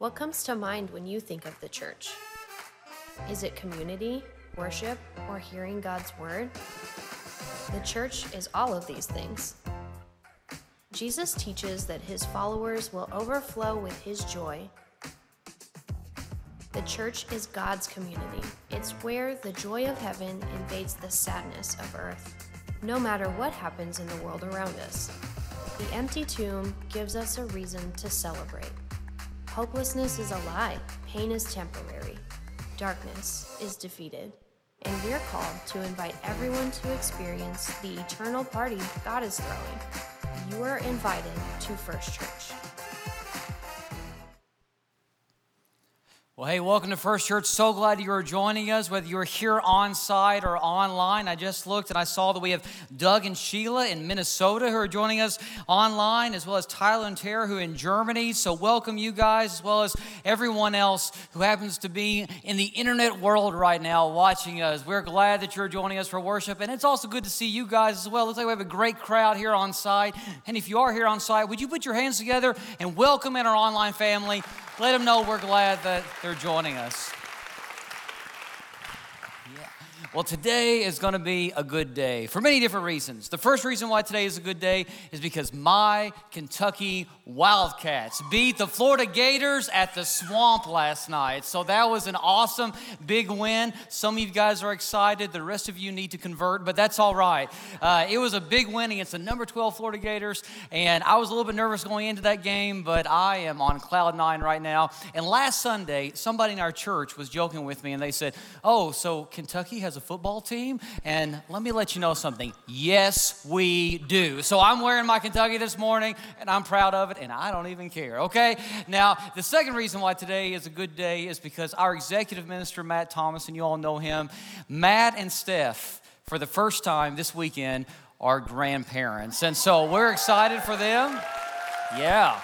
What comes to mind when you think of the church? Is it community, worship, or hearing God's word? The church is all of these things. Jesus teaches that his followers will overflow with his joy. The church is God's community. It's where the joy of heaven invades the sadness of earth, no matter what happens in the world around us. The empty tomb gives us a reason to celebrate. Hopelessness is a lie, pain is temporary, darkness is defeated, and we're called to invite everyone to experience the eternal party God is throwing. You are invited to First Church. Well, hey, welcome to First Church. So glad you are joining us, whether you're here on site or online. I just looked and I saw that we have Doug and Sheila in Minnesota who are joining us online, as well as Tyler and Tara who are in Germany. So, welcome you guys, as well as everyone else who happens to be in the internet world right now watching us. We're glad that you're joining us for worship, and it's also good to see you guys as well. Looks like we have a great crowd here on site. And if you are here on site, would you put your hands together and welcome in our online family? Let them know we're glad that they're joining us. Well, today is going to be a good day for many different reasons. The first reason why today is a good day is because my Kentucky Wildcats beat the Florida Gators at the swamp last night. So that was an awesome big win. Some of you guys are excited. The rest of you need to convert, but that's all right. Uh, it was a big win against the number 12 Florida Gators, and I was a little bit nervous going into that game, but I am on cloud nine right now. And last Sunday, somebody in our church was joking with me, and they said, Oh, so Kentucky has a a football team? And let me let you know something. Yes, we do. So I'm wearing my Kentucky this morning, and I'm proud of it, and I don't even care, okay? Now, the second reason why today is a good day is because our executive minister, Matt Thomas, and you all know him, Matt and Steph, for the first time this weekend, are grandparents. And so we're excited for them. Yeah.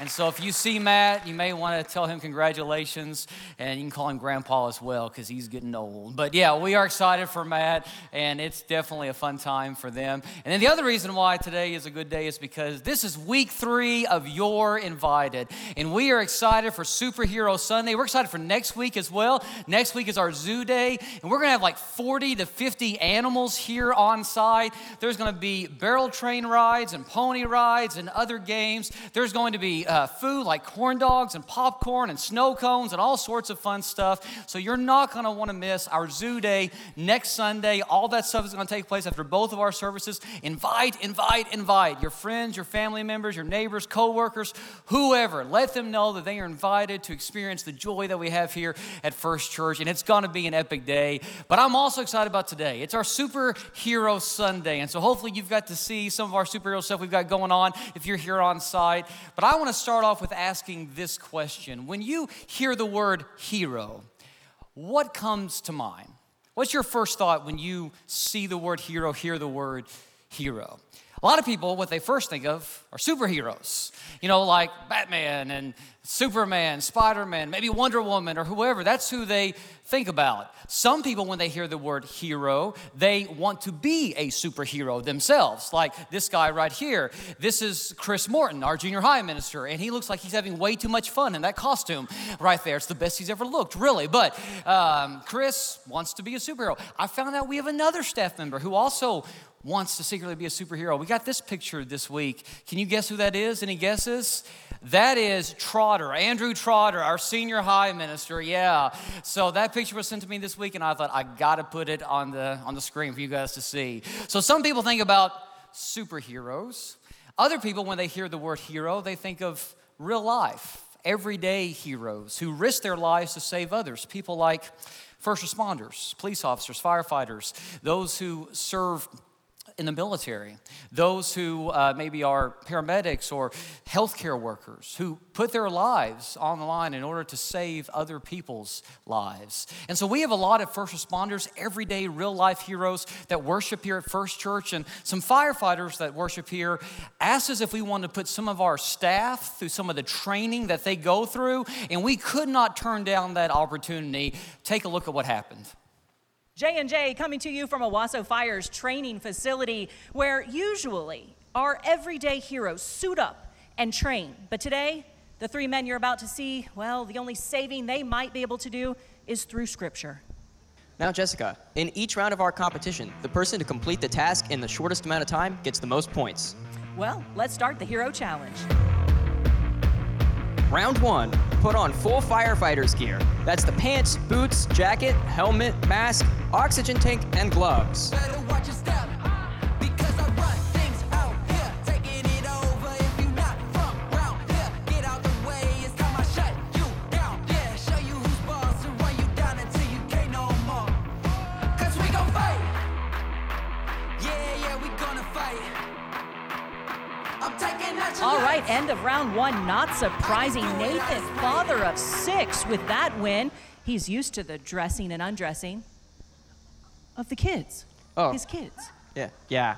And so if you see Matt, you may want to tell him congratulations, and you can call him Grandpa as well because he's getting old. But yeah, we are excited for Matt, and it's definitely a fun time for them. And then the other reason why today is a good day is because this is week three of You're Invited. And we are excited for Superhero Sunday. We're excited for next week as well. Next week is our zoo day, and we're going to have like 40 to 50 animals here on site. There's going to be barrel train rides and pony rides and other games. There's going to be uh, food like corn dogs and popcorn and snow cones and all sorts of fun stuff. So you're not going to want to miss our zoo day next Sunday. All that stuff is going to take place after both of our services. Invite, invite, invite your friends, your family members, your neighbors, coworkers, whoever. Let them know that they are invited to experience the joy that we have here at First Church. And it's going to be an epic day. But I'm also excited about today. It's our Superhero Sunday. And so hopefully you've got to see some of our superhero stuff we've got going on if you're here on site. But I want to start off with asking this question. When you hear the word hero, what comes to mind? What's your first thought when you see the word hero, hear the word hero? A lot of people, what they first think of are superheroes, you know, like Batman and Superman, Spider Man, maybe Wonder Woman or whoever. That's who they think about. Some people, when they hear the word hero, they want to be a superhero themselves, like this guy right here. This is Chris Morton, our junior high minister, and he looks like he's having way too much fun in that costume right there. It's the best he's ever looked, really. But um, Chris wants to be a superhero. I found out we have another staff member who also wants to secretly be a superhero. We got this picture this week. Can you guess who that is? Any guesses? That is Trotter, Andrew Trotter, our senior high minister. Yeah. So that picture was sent to me this week, and I thought I got to put it on the on the screen for you guys to see. So some people think about superheroes. Other people, when they hear the word hero, they think of real life, everyday heroes who risk their lives to save others. People like first responders, police officers, firefighters, those who serve in the military, those who uh, maybe are paramedics or healthcare workers who put their lives on the line in order to save other people's lives. And so we have a lot of first responders, everyday real life heroes that worship here at First Church, and some firefighters that worship here asked us if we wanted to put some of our staff through some of the training that they go through, and we could not turn down that opportunity. Take a look at what happened. J&J coming to you from Owasso Fire's training facility where usually our everyday heroes suit up and train. But today, The three men you're about to see, well, the only saving they might be able to do is through Scripture. Now, Jessica, in each round of our competition, the person to complete the task in the shortest amount of time gets the most points. Well, let's start the Hero Challenge. Round one, put on full firefighter's gear. That's the pants, boots, jacket, helmet, mask, oxygen tank, and gloves. End of round one. Not surprising. Nathan, father of six, with that win. He's used to the dressing and undressing of the kids. Oh. His kids. Yeah. Yeah.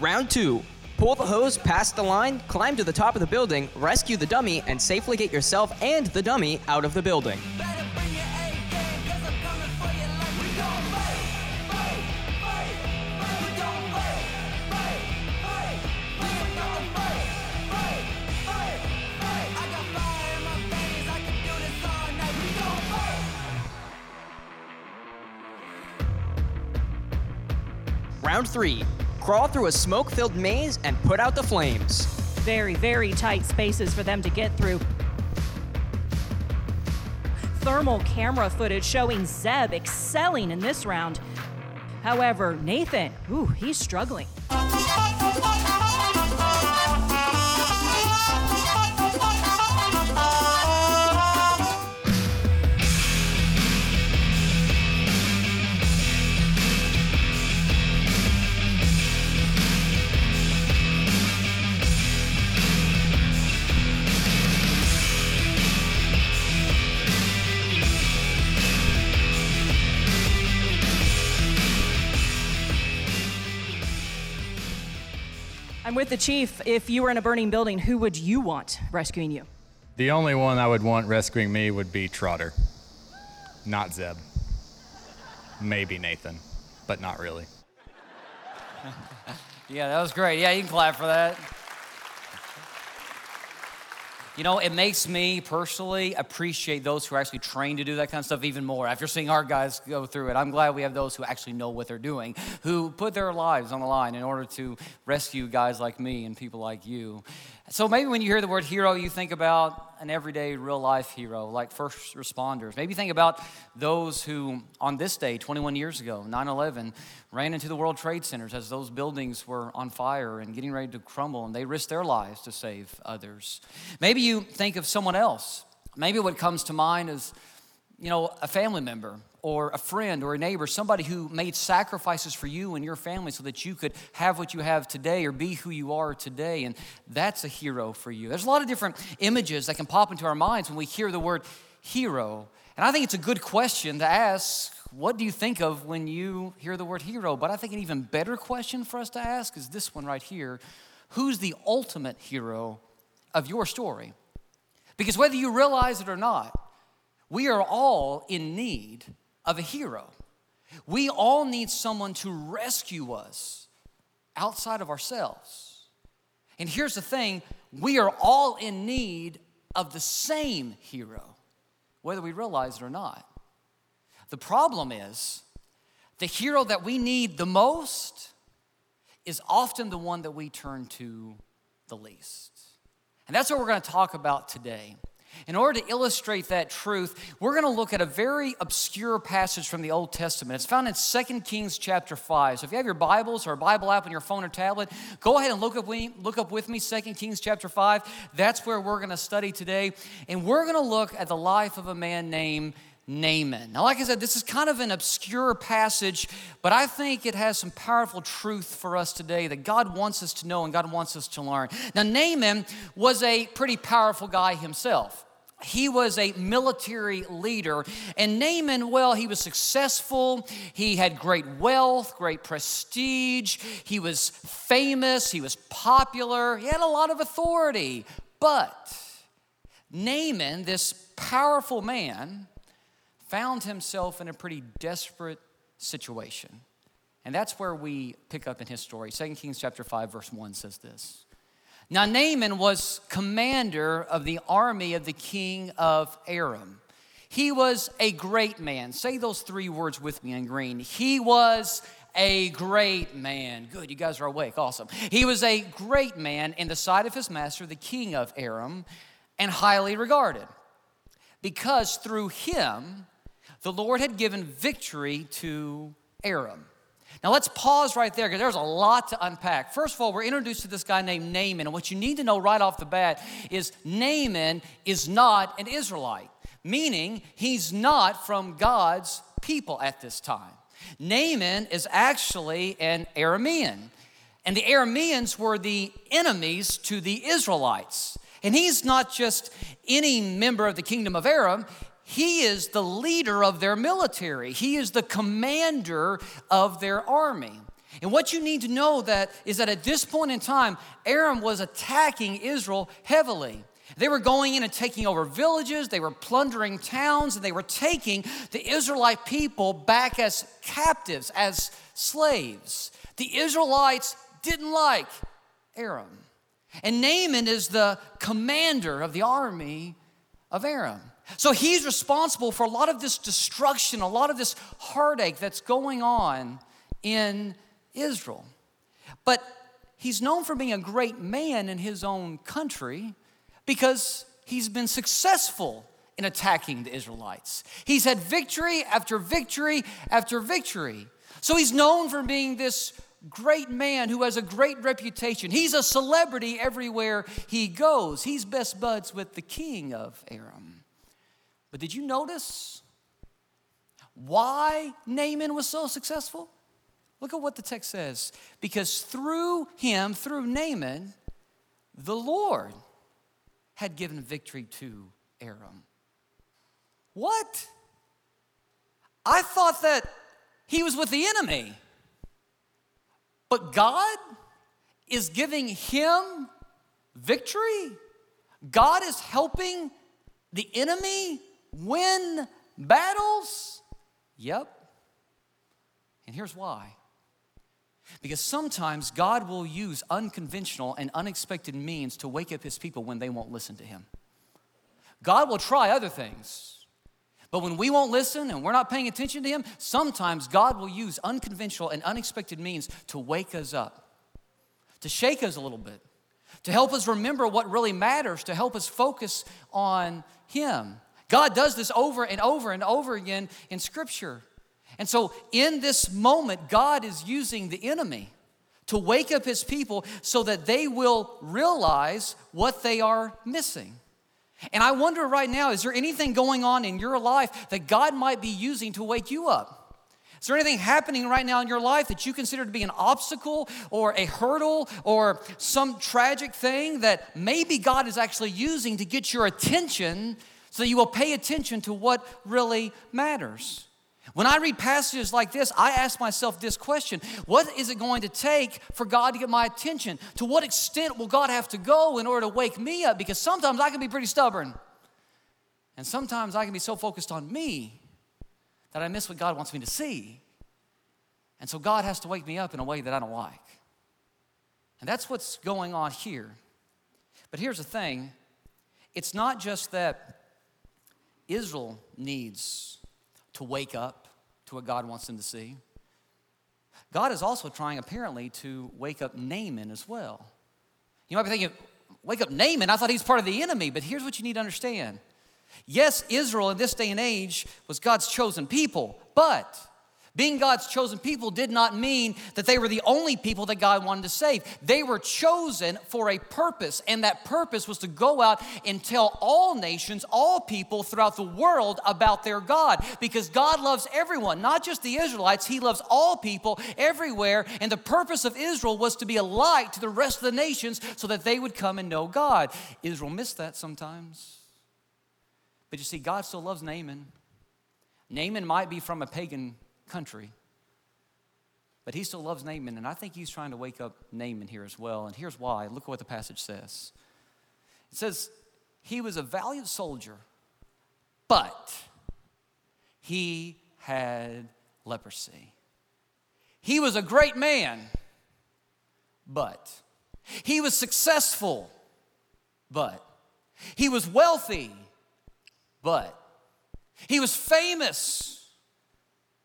Round two, pull the hose past the line, climb to the top of the building, rescue the dummy, and safely get yourself and the dummy out of the building. Round three, crawl through a smoke filled maze and put out the flames. Very, very tight spaces for them to get through. Thermal camera footage showing Zeb excelling in this round. However, Nathan, ooh, he's struggling. With the chief. If you were in a burning building, who would you want rescuing you? The only one I would want rescuing me would be Trotter, not Zeb. Maybe Nathan, but not really. Yeah, that was great. Yeah, you can clap for that. You know, it makes me personally appreciate those who are actually trained to do that kind of stuff even more. After seeing our guys go through it, I'm glad we have those who actually know what they're doing, who put their lives on the line in order to rescue guys like me and people like you. So maybe when you hear the word hero, you think about an everyday real life hero like first responders. Maybe think about those who, on this day, 21 years ago, 9 11, ran into the World Trade Centers as those buildings were on fire and getting ready to crumble, and they risked their lives to save others. Maybe you think of someone else. Maybe what comes to mind is, you know, a family member or a friend or a neighbor, somebody who made sacrifices for you and your family so that you could have what you have today or be who you are today. And that's a hero for you. There's a lot of different images that can pop into our minds when we hear the word hero. And I think it's a good question to ask what do you think of when you hear the word hero? But I think an even better question for us to ask is this one right here Who's the ultimate hero of your story? Because whether you realize it or not, we are all in need of a hero. We all need someone to rescue us outside of ourselves. And here's the thing we are all in need of the same hero, whether we realize it or not. The problem is, the hero that we need the most is often the one that we turn to the least. And that's what we're going to talk about today. In order to illustrate that truth, we're going to look at a very obscure passage from the Old Testament. It's found in 2 Kings chapter 5. So if you have your Bibles or a Bible app on your phone or tablet, go ahead and look up, look up with me 2 Kings chapter 5. That's where we're going to study today. And we're going to look at the life of a man named Naaman. Now, like I said, this is kind of an obscure passage, but I think it has some powerful truth for us today that God wants us to know and God wants us to learn. Now, Naaman was a pretty powerful guy himself. He was a military leader. And Naaman, well, he was successful. He had great wealth, great prestige. He was famous. He was popular. He had a lot of authority. But Naaman, this powerful man, found himself in a pretty desperate situation. And that's where we pick up in his story. 2 Kings chapter 5 verse 1 says this. Now, Naaman was commander of the army of the king of Aram. He was a great man. Say those three words with me in green. He was a great man. Good, you guys are awake. Awesome. He was a great man in the sight of his master, the king of Aram, and highly regarded. Because through him, the Lord had given victory to Aram. Now let's pause right there because there's a lot to unpack. First of all, we're introduced to this guy named Naaman, and what you need to know right off the bat is Naaman is not an Israelite, meaning he's not from God's people at this time. Naaman is actually an Aramean, and the Arameans were the enemies to the Israelites. And he's not just any member of the kingdom of Aram, he is the leader of their military. He is the commander of their army. And what you need to know that is that at this point in time, Aram was attacking Israel heavily. They were going in and taking over villages, they were plundering towns, and they were taking the Israelite people back as captives, as slaves. The Israelites didn't like Aram. And Naaman is the commander of the army of Aram. So he's responsible for a lot of this destruction, a lot of this heartache that's going on in Israel. But he's known for being a great man in his own country because he's been successful in attacking the Israelites. He's had victory after victory after victory. So he's known for being this great man who has a great reputation. He's a celebrity everywhere he goes. He's best buds with the king of Aram. But did you notice why Naaman was so successful? Look at what the text says. Because through him, through Naaman, the Lord had given victory to Aram. What? I thought that he was with the enemy. But God is giving him victory. God is helping the enemy win battles. Yep. And here's why. Because sometimes God will use unconventional and unexpected means to wake up his people when they won't listen to him. God will try other things. But when we won't listen and we're not paying attention to him, sometimes God will use unconventional and unexpected means to wake us up, to shake us a little bit, to help us remember what really matters, to help us focus on him. God does this over and over and over again in Scripture. And so, in this moment, God is using the enemy to wake up his people so that they will realize what they are missing. And I wonder right now is there anything going on in your life that God might be using to wake you up? Is there anything happening right now in your life that you consider to be an obstacle or a hurdle or some tragic thing that maybe God is actually using to get your attention so you will pay attention to what really matters? When I read passages like this, I ask myself this question What is it going to take for God to get my attention? To what extent will God have to go in order to wake me up? Because sometimes I can be pretty stubborn. And sometimes I can be so focused on me that I miss what God wants me to see. And so God has to wake me up in a way that I don't like. And that's what's going on here. But here's the thing it's not just that Israel needs to wake up to what God wants them to see. God is also trying, apparently, to wake up Naaman as well. You might be thinking, wake up Naaman? I thought he's part of the enemy, but here's what you need to understand. Yes, Israel in this day and age was God's chosen people, but being God's chosen people did not mean that they were the only people that God wanted to save. They were chosen for a purpose, and that purpose was to go out and tell all nations, all people throughout the world about their God. Because God loves everyone, not just the Israelites, He loves all people everywhere. And the purpose of Israel was to be a light to the rest of the nations so that they would come and know God. Israel missed that sometimes. But you see, God still loves Naaman. Naaman might be from a pagan country. But he still loves Naaman, and I think he's trying to wake up Naaman here as well. And here's why. Look what the passage says it says, He was a valiant soldier, but he had leprosy. He was a great man, but He was successful, but. He was wealthy, but. He was famous,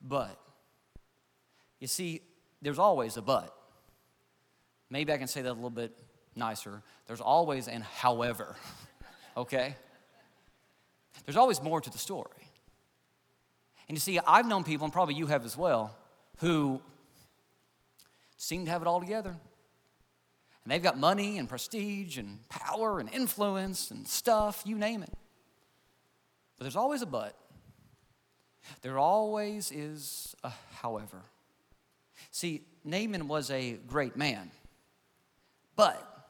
but. You see, there's always a but. Maybe I can say that a little bit nicer. There's always an however, okay? There's always more to the story. And you see, I've known people, and probably you have as well, who seem to have it all together. And they've got money and prestige and power and influence and stuff, you name it. But there's always a but. There always is a however. See, Naaman was a great man, but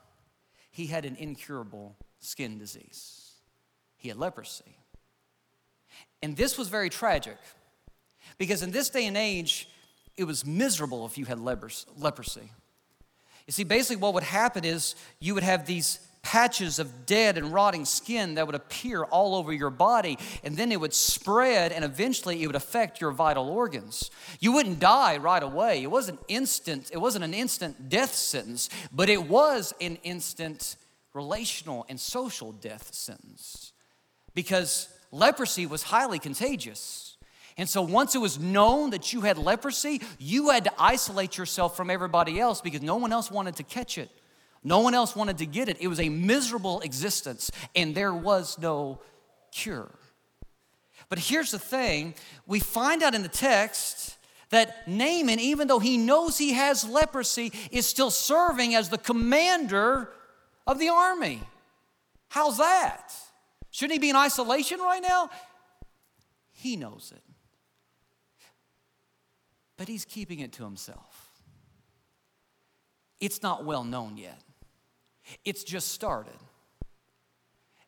he had an incurable skin disease. He had leprosy. And this was very tragic because in this day and age, it was miserable if you had leprosy. You see, basically, what would happen is you would have these patches of dead and rotting skin that would appear all over your body, and then it would spread, and eventually it would affect your vital organs. You wouldn't die right away. It wasn't instant, it wasn't an instant death sentence, but it was an instant relational and social death sentence. Because leprosy was highly contagious. And so once it was known that you had leprosy, you had to isolate yourself from everybody else because no one else wanted to catch it. No one else wanted to get it. It was a miserable existence, and there was no cure. But here's the thing we find out in the text that Naaman, even though he knows he has leprosy, is still serving as the commander of the army. How's that? Shouldn't he be in isolation right now? He knows it. But he's keeping it to himself. It's not well known yet, it's just started.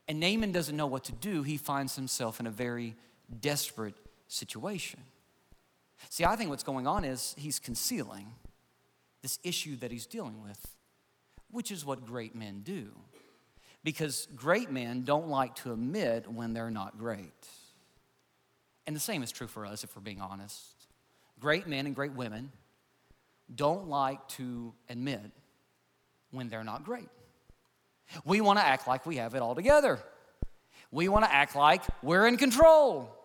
And Naaman doesn't know what to do. He finds himself in a very desperate situation. See, I think what's going on is he's concealing this issue that he's dealing with, which is what great men do because great men don't like to admit when they're not great. And the same is true for us if we're being honest. Great men and great women don't like to admit when they're not great. We want to act like we have it all together. We want to act like we're in control.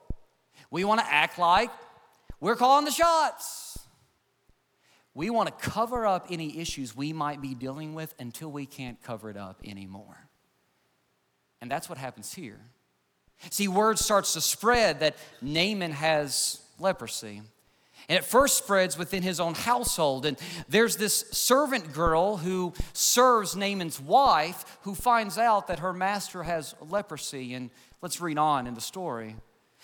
We want to act like we're calling the shots. We want to cover up any issues we might be dealing with until we can't cover it up anymore. And that's what happens here. See, word starts to spread that Naaman has leprosy. And it first spreads within his own household. And there's this servant girl who serves Naaman's wife who finds out that her master has leprosy. And let's read on in the story.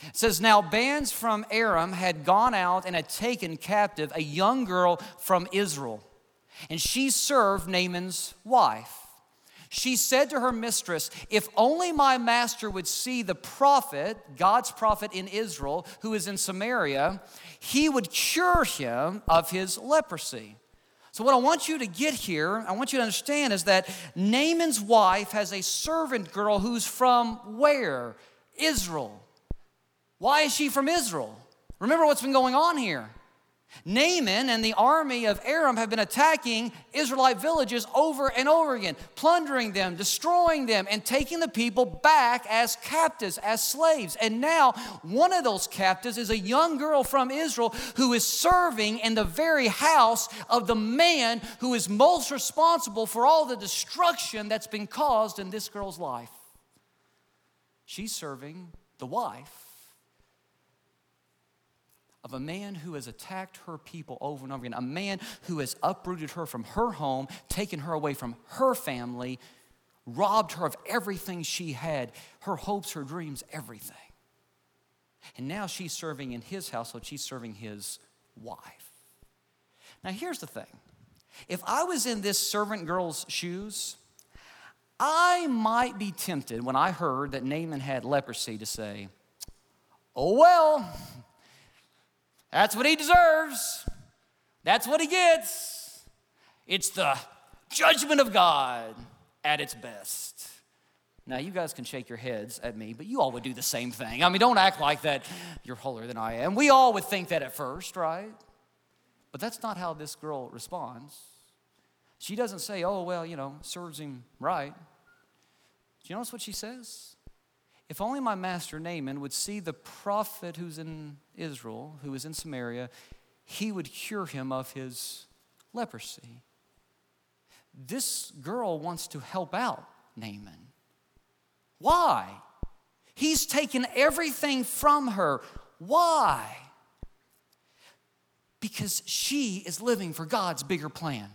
It says, Now bands from Aram had gone out and had taken captive a young girl from Israel. And she served Naaman's wife. She said to her mistress, If only my master would see the prophet, God's prophet in Israel, who is in Samaria, he would cure him of his leprosy. So, what I want you to get here, I want you to understand is that Naaman's wife has a servant girl who's from where? Israel. Why is she from Israel? Remember what's been going on here. Naaman and the army of Aram have been attacking Israelite villages over and over again, plundering them, destroying them, and taking the people back as captives, as slaves. And now, one of those captives is a young girl from Israel who is serving in the very house of the man who is most responsible for all the destruction that's been caused in this girl's life. She's serving the wife of a man who has attacked her people over and over again, a man who has uprooted her from her home, taken her away from her family, robbed her of everything she had her hopes, her dreams, everything. And now she's serving in his household, she's serving his wife. Now, here's the thing if I was in this servant girl's shoes, I might be tempted when I heard that Naaman had leprosy to say, Oh, well, that's what he deserves. That's what he gets. It's the judgment of God at its best. Now, you guys can shake your heads at me, but you all would do the same thing. I mean, don't act like that you're holier than I am. We all would think that at first, right? But that's not how this girl responds. She doesn't say, oh, well, you know, serves him right. Do you notice what she says? If only my master Naaman would see the prophet who's in Israel, who is in Samaria, he would cure him of his leprosy. This girl wants to help out Naaman. Why? He's taken everything from her. Why? Because she is living for God's bigger plan.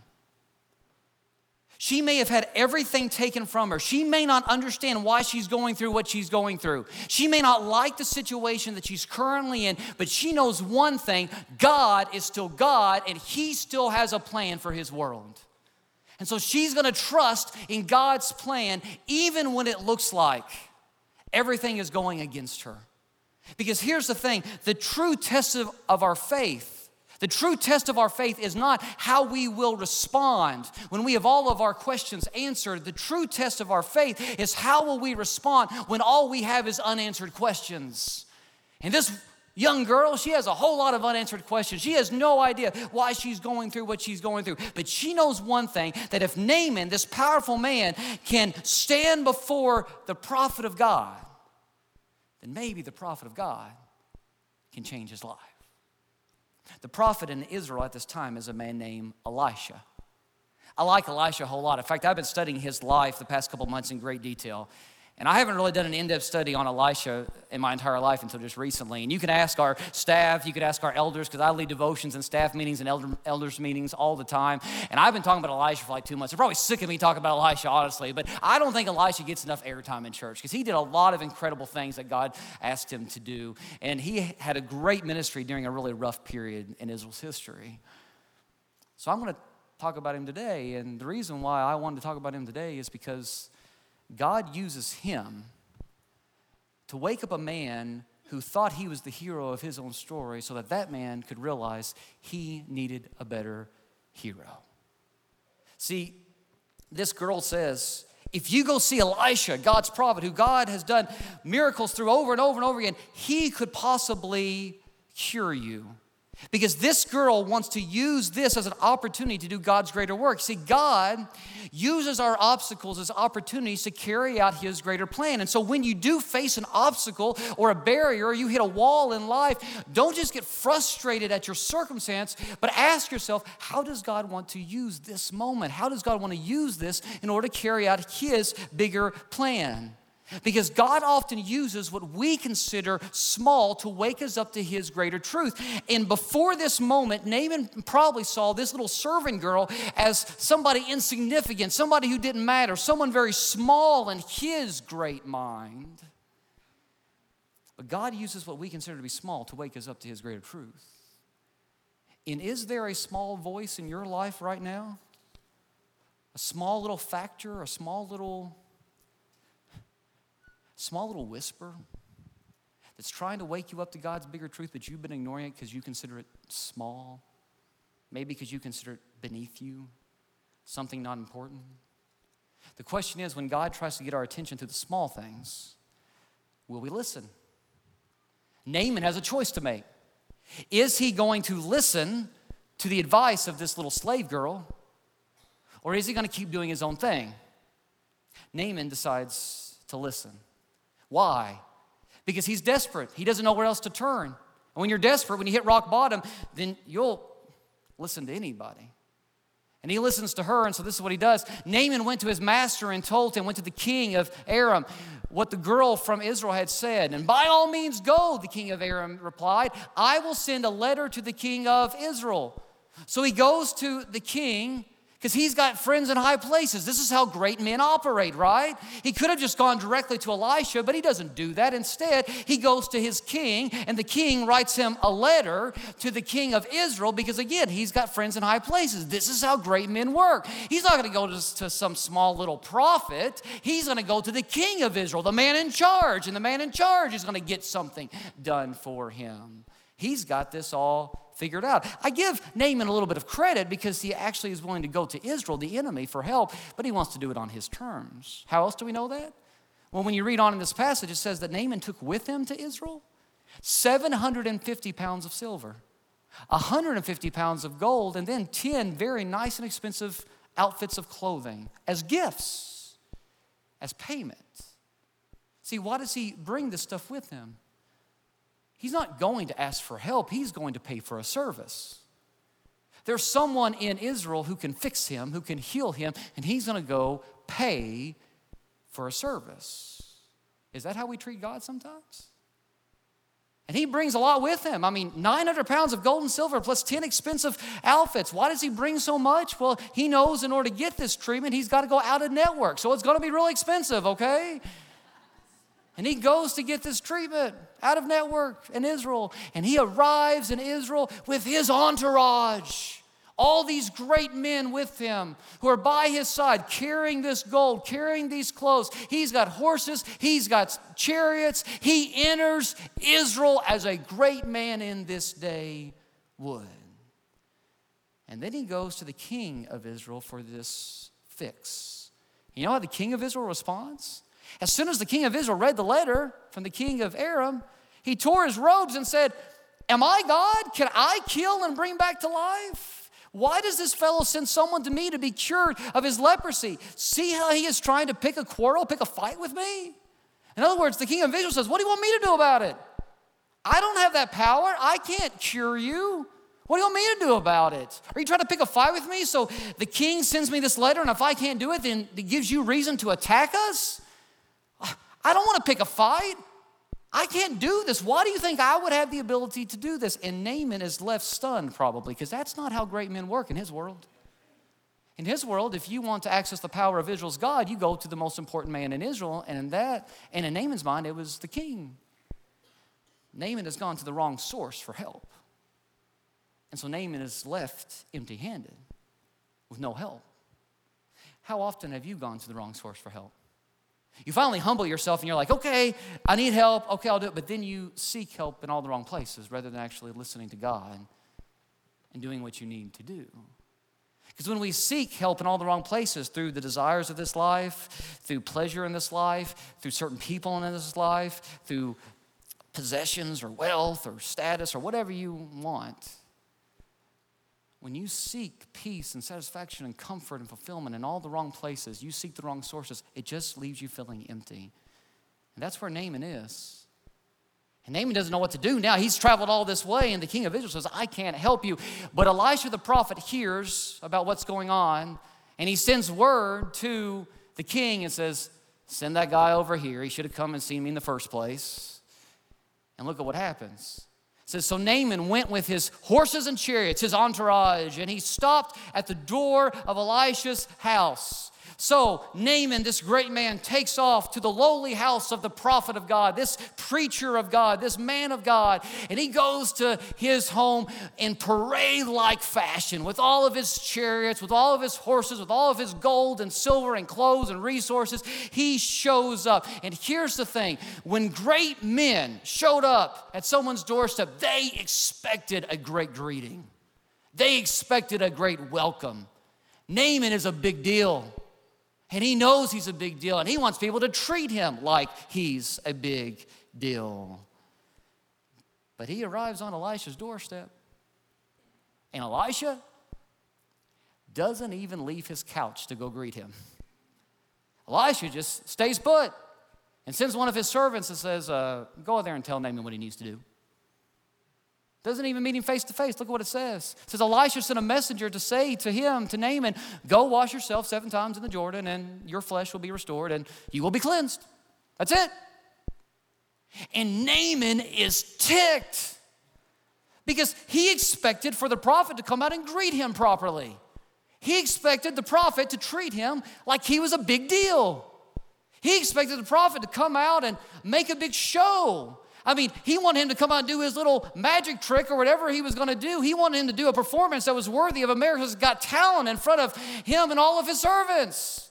She may have had everything taken from her. She may not understand why she's going through what she's going through. She may not like the situation that she's currently in, but she knows one thing God is still God, and He still has a plan for His world. And so she's gonna trust in God's plan, even when it looks like everything is going against her. Because here's the thing the true test of, of our faith the true test of our faith is not how we will respond when we have all of our questions answered. The true test of our faith is how will we respond when all we have is unanswered questions. And this young girl, she has a whole lot of unanswered questions. She has no idea why she's going through what she's going through. But she knows one thing that if Naaman, this powerful man, can stand before the prophet of God, then maybe the prophet of God can change his life. The prophet in Israel at this time is a man named Elisha. I like Elisha a whole lot. In fact, I've been studying his life the past couple months in great detail. And I haven't really done an in depth study on Elisha in my entire life until just recently. And you can ask our staff, you could ask our elders, because I lead devotions and staff meetings and elder, elders meetings all the time. And I've been talking about Elisha for like two months. They're probably sick of me talking about Elisha, honestly. But I don't think Elisha gets enough airtime in church because he did a lot of incredible things that God asked him to do. And he had a great ministry during a really rough period in Israel's history. So I'm going to talk about him today. And the reason why I wanted to talk about him today is because God uses him to wake up a man who thought he was the hero of his own story so that that man could realize he needed a better hero. See, this girl says, if you go see Elisha, God's prophet, who God has done miracles through over and over and over again, he could possibly cure you. Because this girl wants to use this as an opportunity to do God's greater work. See, God uses our obstacles as opportunities to carry out His greater plan. And so when you do face an obstacle or a barrier or you hit a wall in life, don't just get frustrated at your circumstance, but ask yourself, how does God want to use this moment? How does God want to use this in order to carry out His bigger plan? Because God often uses what we consider small to wake us up to His greater truth. And before this moment, Naaman probably saw this little servant girl as somebody insignificant, somebody who didn't matter, someone very small in His great mind. But God uses what we consider to be small to wake us up to His greater truth. And is there a small voice in your life right now? A small little factor, a small little small little whisper that's trying to wake you up to God's bigger truth, but you've been ignoring it because you consider it small, maybe because you consider it beneath you, something not important. The question is when God tries to get our attention to the small things, will we listen? Naaman has a choice to make. Is he going to listen to the advice of this little slave girl, or is he going to keep doing his own thing? Naaman decides to listen. Why? Because he's desperate. He doesn't know where else to turn. And when you're desperate, when you hit rock bottom, then you'll listen to anybody. And he listens to her, and so this is what he does. Naaman went to his master and told him, went to the king of Aram, what the girl from Israel had said. And by all means, go, the king of Aram replied. I will send a letter to the king of Israel. So he goes to the king because he's got friends in high places. This is how great men operate, right? He could have just gone directly to Elisha, but he doesn't do that. Instead, he goes to his king, and the king writes him a letter to the king of Israel because, again, he's got friends in high places. This is how great men work. He's not going to go to some small little prophet, he's going to go to the king of Israel, the man in charge, and the man in charge is going to get something done for him. He's got this all figured out. I give Naaman a little bit of credit because he actually is willing to go to Israel, the enemy, for help, but he wants to do it on his terms. How else do we know that? Well, when you read on in this passage, it says that Naaman took with him to Israel 750 pounds of silver, 150 pounds of gold, and then 10 very nice and expensive outfits of clothing as gifts, as payment. See, why does he bring this stuff with him? He's not going to ask for help, he's going to pay for a service. There's someone in Israel who can fix him, who can heal him, and he's going to go pay for a service. Is that how we treat God sometimes? And he brings a lot with him. I mean, 900 pounds of gold and silver plus 10 expensive outfits. Why does he bring so much? Well, he knows in order to get this treatment, he's got to go out of network. So it's going to be really expensive, okay? And he goes to get this treatment out of network in Israel. And he arrives in Israel with his entourage. All these great men with him who are by his side carrying this gold, carrying these clothes. He's got horses, he's got chariots. He enters Israel as a great man in this day would. And then he goes to the king of Israel for this fix. You know how the king of Israel responds? As soon as the king of Israel read the letter from the king of Aram, he tore his robes and said, Am I God? Can I kill and bring back to life? Why does this fellow send someone to me to be cured of his leprosy? See how he is trying to pick a quarrel, pick a fight with me? In other words, the king of Israel says, What do you want me to do about it? I don't have that power. I can't cure you. What do you want me to do about it? Are you trying to pick a fight with me? So the king sends me this letter, and if I can't do it, then it gives you reason to attack us? I don't want to pick a fight. I can't do this. Why do you think I would have the ability to do this? And Naaman is left stunned, probably, because that's not how great men work in his world. In his world, if you want to access the power of Israel's God, you go to the most important man in Israel, and in that, and in Naaman's mind, it was the king. Naaman has gone to the wrong source for help. And so Naaman is left empty handed with no help. How often have you gone to the wrong source for help? You finally humble yourself and you're like, okay, I need help. Okay, I'll do it. But then you seek help in all the wrong places rather than actually listening to God and doing what you need to do. Because when we seek help in all the wrong places through the desires of this life, through pleasure in this life, through certain people in this life, through possessions or wealth or status or whatever you want, when you seek peace and satisfaction and comfort and fulfillment in all the wrong places, you seek the wrong sources, it just leaves you feeling empty. And that's where Naaman is. And Naaman doesn't know what to do now. He's traveled all this way, and the king of Israel says, I can't help you. But Elisha the prophet hears about what's going on, and he sends word to the king and says, Send that guy over here. He should have come and seen me in the first place. And look at what happens. Says, So Naaman went with his horses and chariots, his entourage, and he stopped at the door of Elisha's house. So Naaman, this great man, takes off to the lowly house of the prophet of God, this preacher of God, this man of God, and he goes to his home in parade like fashion with all of his chariots, with all of his horses, with all of his gold and silver and clothes and resources. He shows up. And here's the thing when great men showed up at someone's doorstep, they expected a great greeting, they expected a great welcome. Naaman is a big deal. And he knows he's a big deal, and he wants people to treat him like he's a big deal. But he arrives on Elisha's doorstep, and Elisha doesn't even leave his couch to go greet him. Elisha just stays put and sends one of his servants and says, uh, Go there and tell Naaman what he needs to do. Doesn't even meet him face to face. Look at what it says. It says Elisha sent a messenger to say to him, to Naaman, Go wash yourself seven times in the Jordan, and your flesh will be restored, and you will be cleansed. That's it. And Naaman is ticked because he expected for the prophet to come out and greet him properly. He expected the prophet to treat him like he was a big deal. He expected the prophet to come out and make a big show. I mean, he wanted him to come out and do his little magic trick or whatever he was going to do. He wanted him to do a performance that was worthy of America's Got Talent in front of him and all of his servants.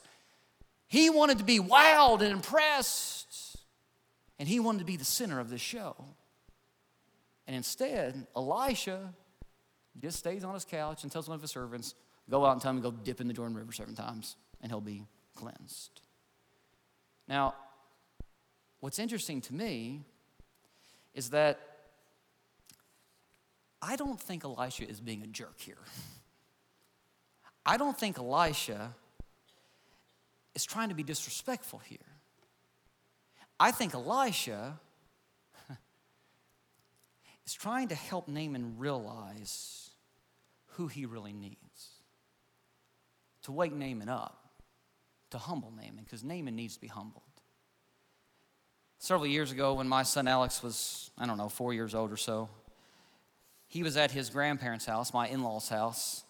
He wanted to be wowed and impressed, and he wanted to be the center of this show. And instead, Elisha just stays on his couch and tells one of his servants, Go out and tell him to go dip in the Jordan River seven times, and he'll be cleansed. Now, what's interesting to me is that I don't think Elisha is being a jerk here. I don't think Elisha is trying to be disrespectful here. I think Elisha is trying to help Naaman realize who he really needs. To wake Naaman up, to humble Naaman, because Naaman needs to be humbled. Several years ago, when my son Alex was, I don't know, four years old or so, he was at his grandparents' house, my in law's house,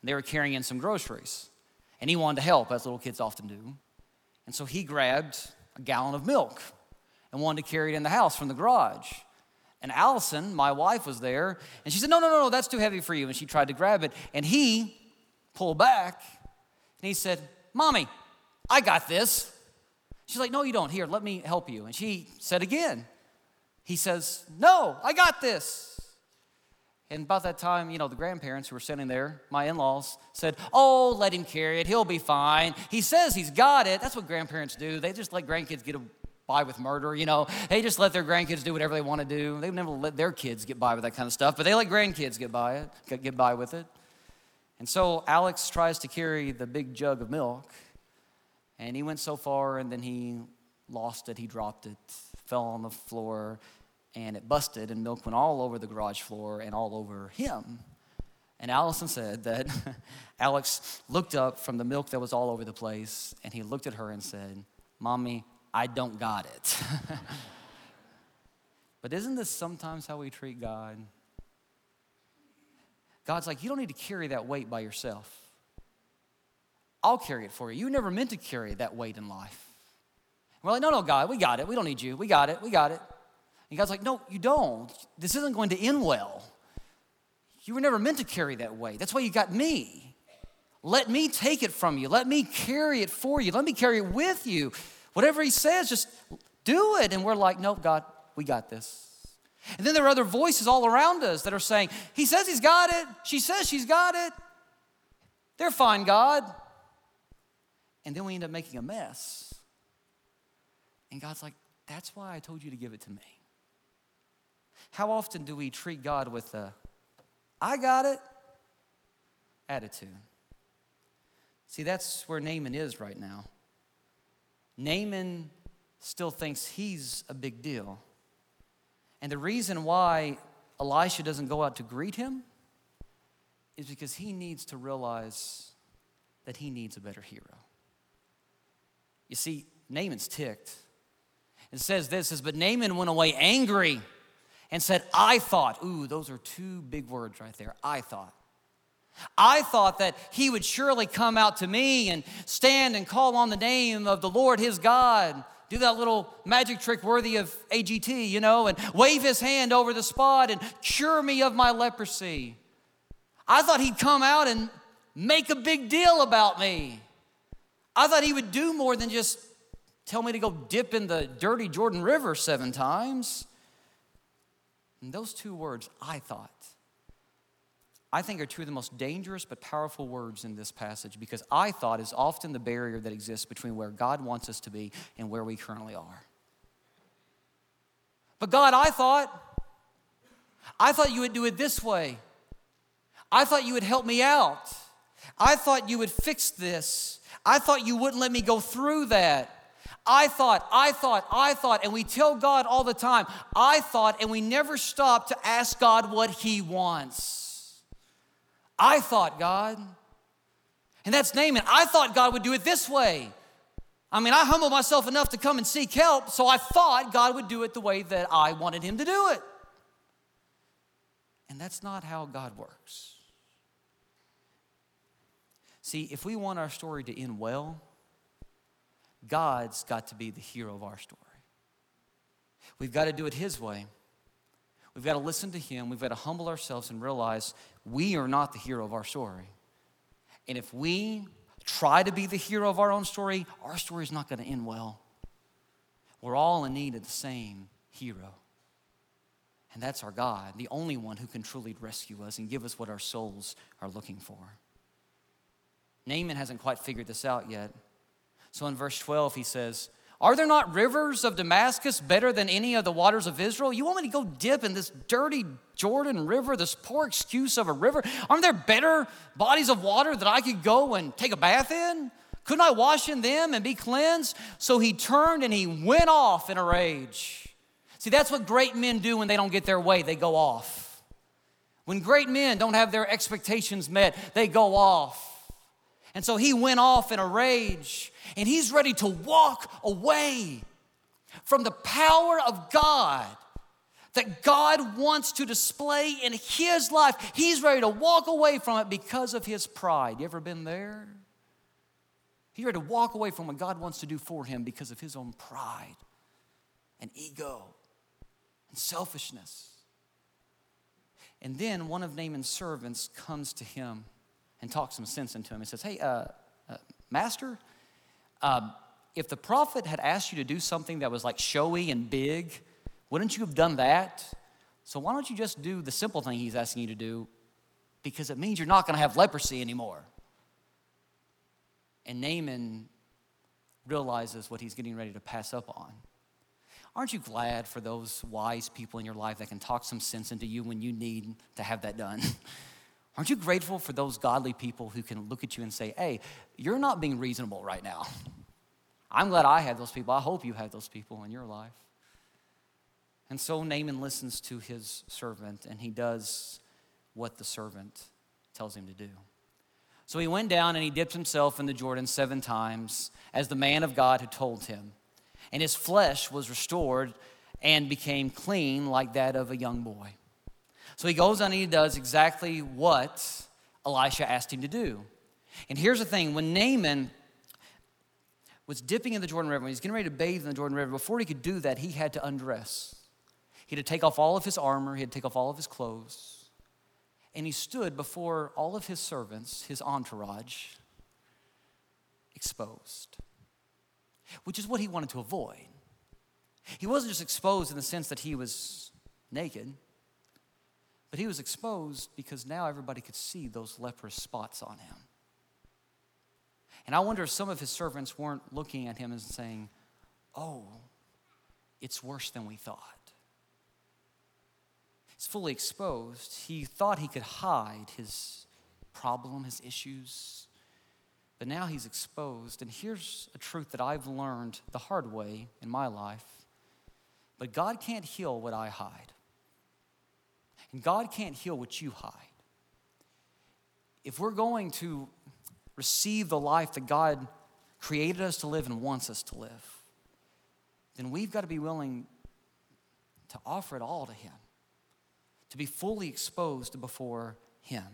and they were carrying in some groceries. And he wanted to help, as little kids often do. And so he grabbed a gallon of milk and wanted to carry it in the house from the garage. And Allison, my wife, was there, and she said, No, no, no, no, that's too heavy for you. And she tried to grab it, and he pulled back, and he said, Mommy, I got this. She's like, No, you don't. Here, let me help you. And she said again, He says, No, I got this. And about that time, you know, the grandparents who were sitting there, my in laws, said, Oh, let him carry it. He'll be fine. He says he's got it. That's what grandparents do. They just let grandkids get by with murder, you know. They just let their grandkids do whatever they want to do. They've never let their kids get by with that kind of stuff, but they let grandkids get by it, get by with it. And so Alex tries to carry the big jug of milk, and he went so far, and then he lost it. He dropped it, fell on the floor, and it busted, and milk went all over the garage floor and all over him. And Allison said that Alex looked up from the milk that was all over the place, and he looked at her and said, Mommy, I don't got it. but isn't this sometimes how we treat God? God's like, You don't need to carry that weight by yourself. I'll carry it for you. You never meant to carry that weight in life. We're like, No, no, God, we got it. We don't need you. We got it. We got it. And God's like, No, you don't. This isn't going to end well. You were never meant to carry that weight. That's why you got me. Let me take it from you. Let me carry it for you. Let me carry it with you. Whatever He says, just do it. And we're like, Nope, God, we got this. And then there are other voices all around us that are saying, He says He's got it. She says she's got it. They're fine, God. And then we end up making a mess. And God's like, That's why I told you to give it to me. How often do we treat God with a, I got it attitude? See, that's where Naaman is right now. Naaman still thinks he's a big deal. And the reason why Elisha doesn't go out to greet him is because he needs to realize that he needs a better hero. You see, Naaman's ticked. It says this says, but Naaman went away angry and said, I thought, ooh, those are two big words right there. I thought. I thought that he would surely come out to me and stand and call on the name of the Lord his God. Do that little magic trick worthy of AGT, you know, and wave his hand over the spot and cure me of my leprosy. I thought he'd come out and make a big deal about me. I thought he would do more than just tell me to go dip in the dirty Jordan River seven times. And those two words, I thought, I think are two of the most dangerous but powerful words in this passage because I thought is often the barrier that exists between where God wants us to be and where we currently are. But God, I thought, I thought you would do it this way. I thought you would help me out. I thought you would fix this. I thought you wouldn't let me go through that. I thought, I thought, I thought, and we tell God all the time, I thought, and we never stop to ask God what He wants. I thought, God. And that's Naaman. I thought God would do it this way. I mean, I humbled myself enough to come and seek help, so I thought God would do it the way that I wanted Him to do it. And that's not how God works. See, if we want our story to end well, God's got to be the hero of our story. We've got to do it His way. We've got to listen to Him. We've got to humble ourselves and realize we are not the hero of our story. And if we try to be the hero of our own story, our story is not going to end well. We're all in need of the same hero. And that's our God, the only one who can truly rescue us and give us what our souls are looking for. Naaman hasn't quite figured this out yet. So in verse 12, he says, Are there not rivers of Damascus better than any of the waters of Israel? You want me to go dip in this dirty Jordan River, this poor excuse of a river? Aren't there better bodies of water that I could go and take a bath in? Couldn't I wash in them and be cleansed? So he turned and he went off in a rage. See, that's what great men do when they don't get their way, they go off. When great men don't have their expectations met, they go off. And so he went off in a rage and he's ready to walk away from the power of God that God wants to display in his life. He's ready to walk away from it because of his pride. You ever been there? He's ready to walk away from what God wants to do for him because of his own pride and ego and selfishness. And then one of Naaman's servants comes to him and talks some sense into him and says, Hey, uh, uh, Master, um, if the prophet had asked you to do something that was like showy and big, wouldn't you have done that? So why don't you just do the simple thing he's asking you to do? Because it means you're not going to have leprosy anymore. And Naaman realizes what he's getting ready to pass up on. Aren't you glad for those wise people in your life that can talk some sense into you when you need to have that done? Aren't you grateful for those godly people who can look at you and say, hey, you're not being reasonable right now? I'm glad I had those people. I hope you had those people in your life. And so Naaman listens to his servant and he does what the servant tells him to do. So he went down and he dipped himself in the Jordan seven times, as the man of God had told him. And his flesh was restored and became clean like that of a young boy. So he goes on and he does exactly what Elisha asked him to do. And here's the thing when Naaman was dipping in the Jordan River, when he was getting ready to bathe in the Jordan River, before he could do that, he had to undress. He had to take off all of his armor, he had to take off all of his clothes. And he stood before all of his servants, his entourage, exposed, which is what he wanted to avoid. He wasn't just exposed in the sense that he was naked, but he was exposed because now everybody could see those leprous spots on him. And I wonder if some of his servants weren't looking at him and saying, Oh, it's worse than we thought. He's fully exposed. He thought he could hide his problem, his issues. But now he's exposed. And here's a truth that I've learned the hard way in my life. But God can't heal what I hide. And God can't heal what you hide. If we're going to receive the life that God created us to live and wants us to live, then we've got to be willing to offer it all to Him, to be fully exposed before Him.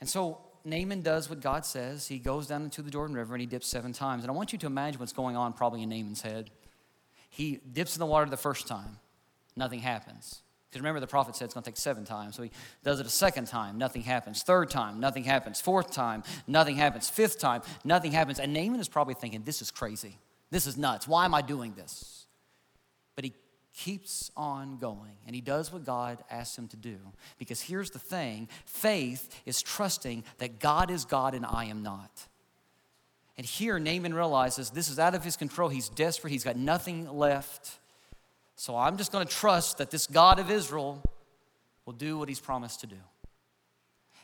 And so Naaman does what God says. He goes down into the Jordan River and he dips seven times. And I want you to imagine what's going on probably in Naaman's head. He dips in the water the first time, nothing happens. Because remember, the prophet said it's going to take seven times. So he does it a second time, nothing happens. Third time, nothing happens. Fourth time, nothing happens. Fifth time, nothing happens. And Naaman is probably thinking, this is crazy. This is nuts. Why am I doing this? But he keeps on going and he does what God asks him to do. Because here's the thing faith is trusting that God is God and I am not. And here, Naaman realizes this is out of his control. He's desperate, he's got nothing left. So I'm just going to trust that this God of Israel will do what he's promised to do.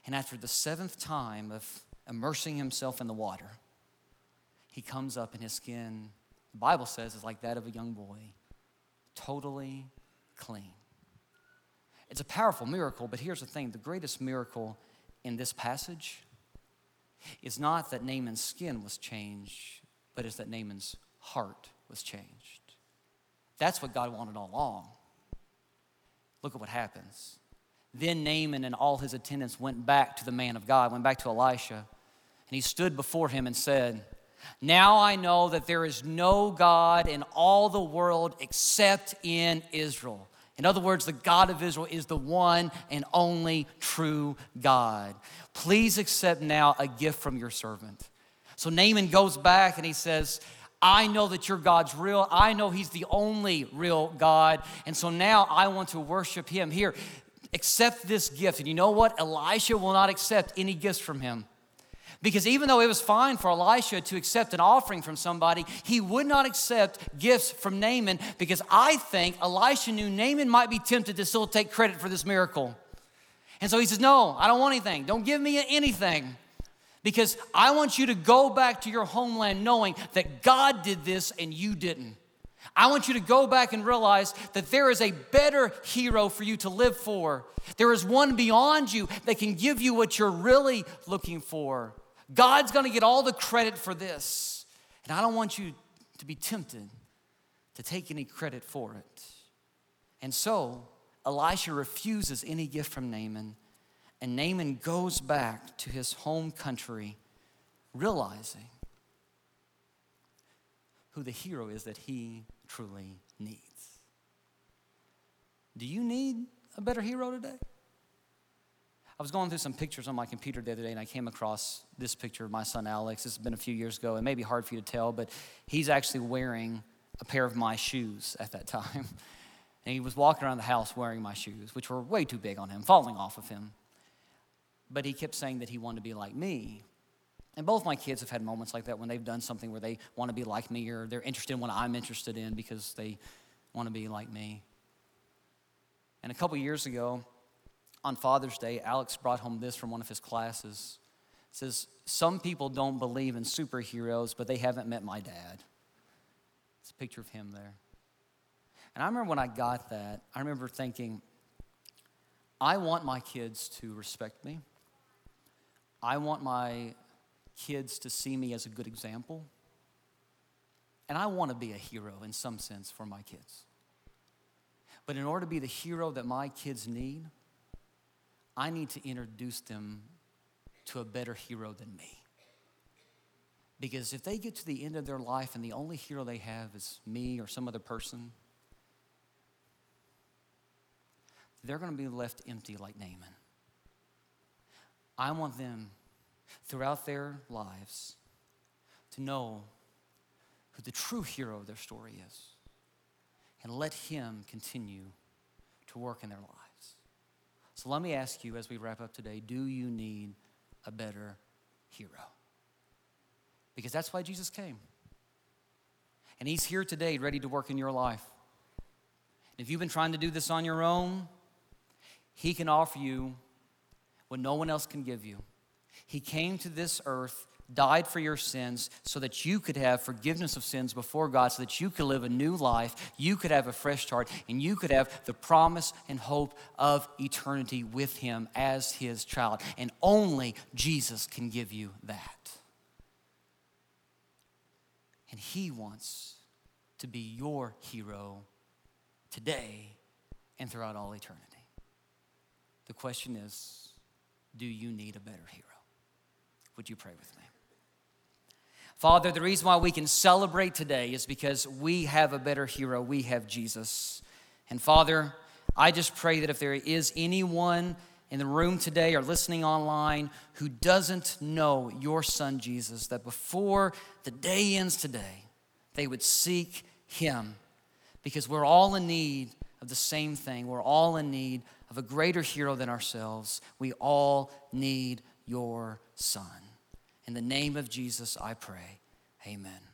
And after the seventh time of immersing himself in the water, he comes up and his skin, the Bible says, is like that of a young boy, totally clean. It's a powerful miracle, but here's the thing the greatest miracle in this passage is not that Naaman's skin was changed, but is that Naaman's heart was changed. That's what God wanted all along. Look at what happens. Then Naaman and all his attendants went back to the man of God, went back to Elisha, and he stood before him and said, Now I know that there is no God in all the world except in Israel. In other words, the God of Israel is the one and only true God. Please accept now a gift from your servant. So Naaman goes back and he says, I know that your God's real. I know He's the only real God. And so now I want to worship Him. Here, accept this gift. And you know what? Elisha will not accept any gifts from him Because even though it was fine for Elisha to accept an offering from somebody, he would not accept gifts from Naaman because I think Elisha knew Naaman might be tempted to still take credit for this miracle. And so he says, No, I don't want anything. Don't give me anything. Because I want you to go back to your homeland knowing that God did this and you didn't. I want you to go back and realize that there is a better hero for you to live for. There is one beyond you that can give you what you're really looking for. God's gonna get all the credit for this. And I don't want you to be tempted to take any credit for it. And so Elisha refuses any gift from Naaman, and Naaman goes back to his home country, realizing who the hero is that he truly needs. Do you need a better hero today? I was going through some pictures on my computer the other day and I came across this picture of my son Alex. This has been a few years ago. It may be hard for you to tell, but he's actually wearing a pair of my shoes at that time. And he was walking around the house wearing my shoes, which were way too big on him, falling off of him. But he kept saying that he wanted to be like me. And both my kids have had moments like that when they've done something where they want to be like me or they're interested in what I'm interested in because they want to be like me. And a couple years ago, on Father's Day, Alex brought home this from one of his classes. It says, Some people don't believe in superheroes, but they haven't met my dad. It's a picture of him there. And I remember when I got that, I remember thinking, I want my kids to respect me. I want my kids to see me as a good example. And I want to be a hero in some sense for my kids. But in order to be the hero that my kids need, I need to introduce them to a better hero than me. Because if they get to the end of their life and the only hero they have is me or some other person, they're going to be left empty like Naaman. I want them throughout their lives to know who the true hero of their story is and let him continue to work in their lives. So let me ask you as we wrap up today do you need a better hero? Because that's why Jesus came. And he's here today ready to work in your life. If you've been trying to do this on your own, he can offer you what no one else can give you. He came to this earth, died for your sins, so that you could have forgiveness of sins before God, so that you could live a new life, you could have a fresh start, and you could have the promise and hope of eternity with Him as His child. And only Jesus can give you that. And He wants to be your hero today and throughout all eternity. The question is do you need a better hero? Would you pray with me? Father, the reason why we can celebrate today is because we have a better hero. We have Jesus. And Father, I just pray that if there is anyone in the room today or listening online who doesn't know your son Jesus, that before the day ends today, they would seek him because we're all in need of the same thing. We're all in need of a greater hero than ourselves. We all need your son. In the name of Jesus, I pray. Amen.